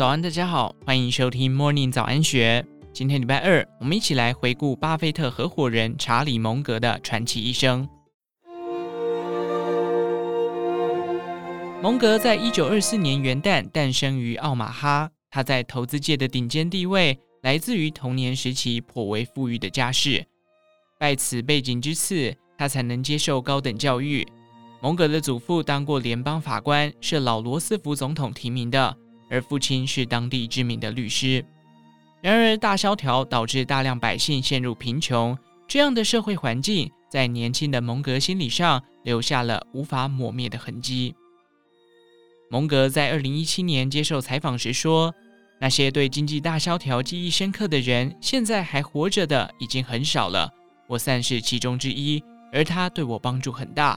早安，大家好，欢迎收听 Morning 早安学。今天礼拜二，我们一起来回顾巴菲特合伙人查理·蒙格的传奇一生。蒙格在一九二四年元旦诞生于奥马哈，他在投资界的顶尖地位来自于童年时期颇为富裕的家世。拜此背景之赐，他才能接受高等教育。蒙格的祖父当过联邦法官，是老罗斯福总统提名的，而父亲是当地知名的律师。然而，大萧条导致大量百姓陷入贫穷，这样的社会环境在年轻的蒙格心理上留下了无法抹灭的痕迹。蒙格在二零一七年接受采访时说：“那些对经济大萧条记忆深刻的人，现在还活着的已经很少了。”我算是其中之一，而他对我帮助很大。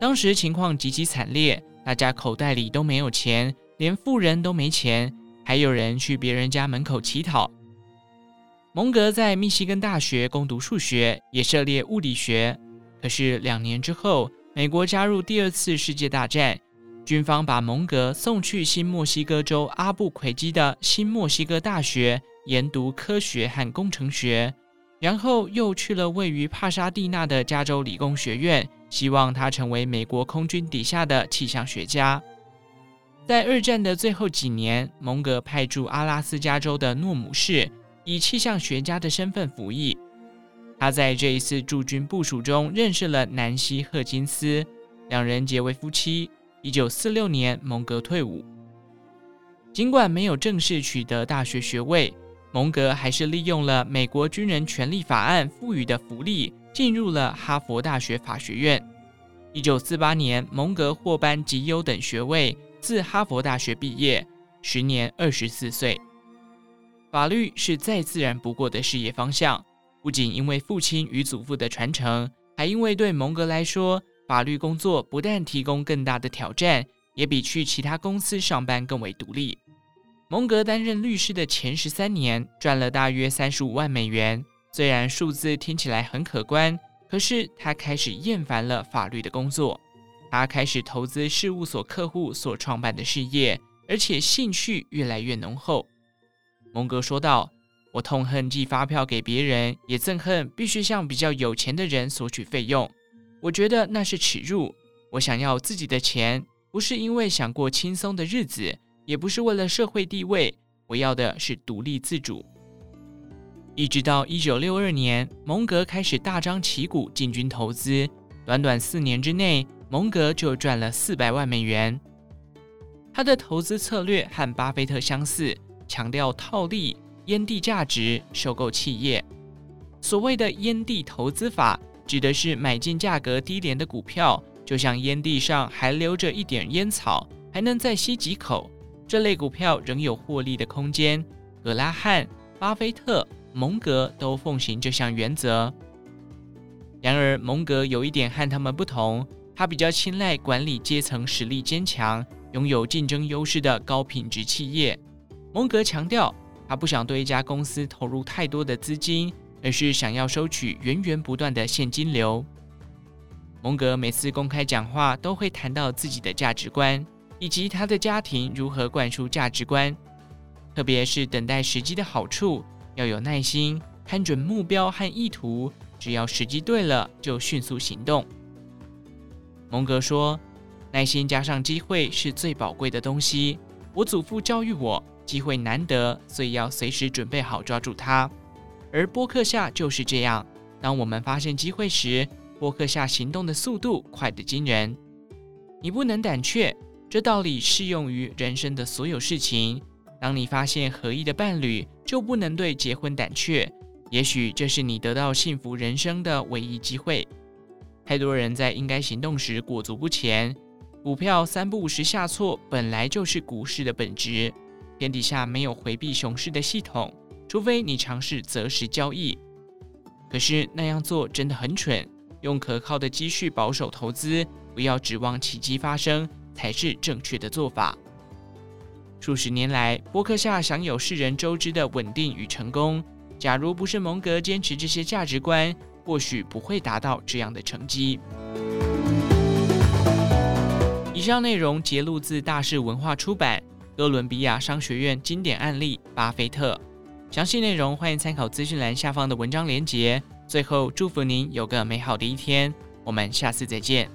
当时情况极其惨烈，大家口袋里都没有钱，连富人都没钱，还有人去别人家门口乞讨。蒙格在密西根大学攻读数学，也涉猎物理学。可是两年之后，美国加入第二次世界大战，军方把蒙格送去新墨西哥州阿布奎基的新墨西哥大学研读科学和工程学。然后又去了位于帕沙蒂纳的加州理工学院，希望他成为美国空军底下的气象学家。在二战的最后几年，蒙格派驻阿拉斯加州的诺姆市，以气象学家的身份服役。他在这一次驻军部署中认识了南希·赫金斯，两人结为夫妻。一九四六年，蒙格退伍。尽管没有正式取得大学学位。蒙格还是利用了美国军人权利法案赋予的福利，进入了哈佛大学法学院。一九四八年，蒙格获颁极优等学位，自哈佛大学毕业，时年二十四岁。法律是再自然不过的事业方向，不仅因为父亲与祖父的传承，还因为对蒙格来说，法律工作不但提供更大的挑战，也比去其他公司上班更为独立。蒙格担任律师的前十三年，赚了大约三十五万美元。虽然数字听起来很可观，可是他开始厌烦了法律的工作。他开始投资事务所客户所创办的事业，而且兴趣越来越浓厚。蒙格说道：“我痛恨寄发票给别人，也憎恨必须向比较有钱的人索取费用。我觉得那是耻辱。我想要自己的钱，不是因为想过轻松的日子。”也不是为了社会地位，我要的是独立自主。一直到一九六二年，蒙格开始大张旗鼓进军投资，短短四年之内，蒙格就赚了四百万美元。他的投资策略和巴菲特相似，强调套利、烟蒂价值、收购企业。所谓的烟蒂投资法，指的是买进价格低廉的股票，就像烟蒂上还留着一点烟草，还能再吸几口。这类股票仍有获利的空间。格拉汉、巴菲特、蒙格都奉行这项原则。然而，蒙格有一点和他们不同，他比较青睐管理阶层实力坚强、拥有竞争优势的高品质企业。蒙格强调，他不想对一家公司投入太多的资金，而是想要收取源源不断的现金流。蒙格每次公开讲话都会谈到自己的价值观。以及他的家庭如何灌输价值观，特别是等待时机的好处，要有耐心，看准目标和意图，只要时机对了，就迅速行动。蒙格说：“耐心加上机会是最宝贵的东西。我祖父教育我，机会难得，所以要随时准备好抓住它。而波克夏就是这样。当我们发现机会时，波克夏行动的速度快得惊人。你不能胆怯。”这道理适用于人生的所有事情。当你发现合意的伴侣，就不能对结婚胆怯。也许这是你得到幸福人生的唯一机会。太多人在应该行动时裹足不前。股票三不五时下挫，本来就是股市的本质。天底下没有回避熊市的系统，除非你尝试择时交易。可是那样做真的很蠢。用可靠的积蓄保守投资，不要指望奇迹发生。才是正确的做法。数十年来，波克夏享有世人周知的稳定与成功。假如不是蒙格坚持这些价值观，或许不会达到这样的成绩。以上内容节录自大是文化出版，哥伦比亚商学院经典案例巴菲特。详细内容欢迎参考资讯栏下方的文章连结。最后，祝福您有个美好的一天，我们下次再见。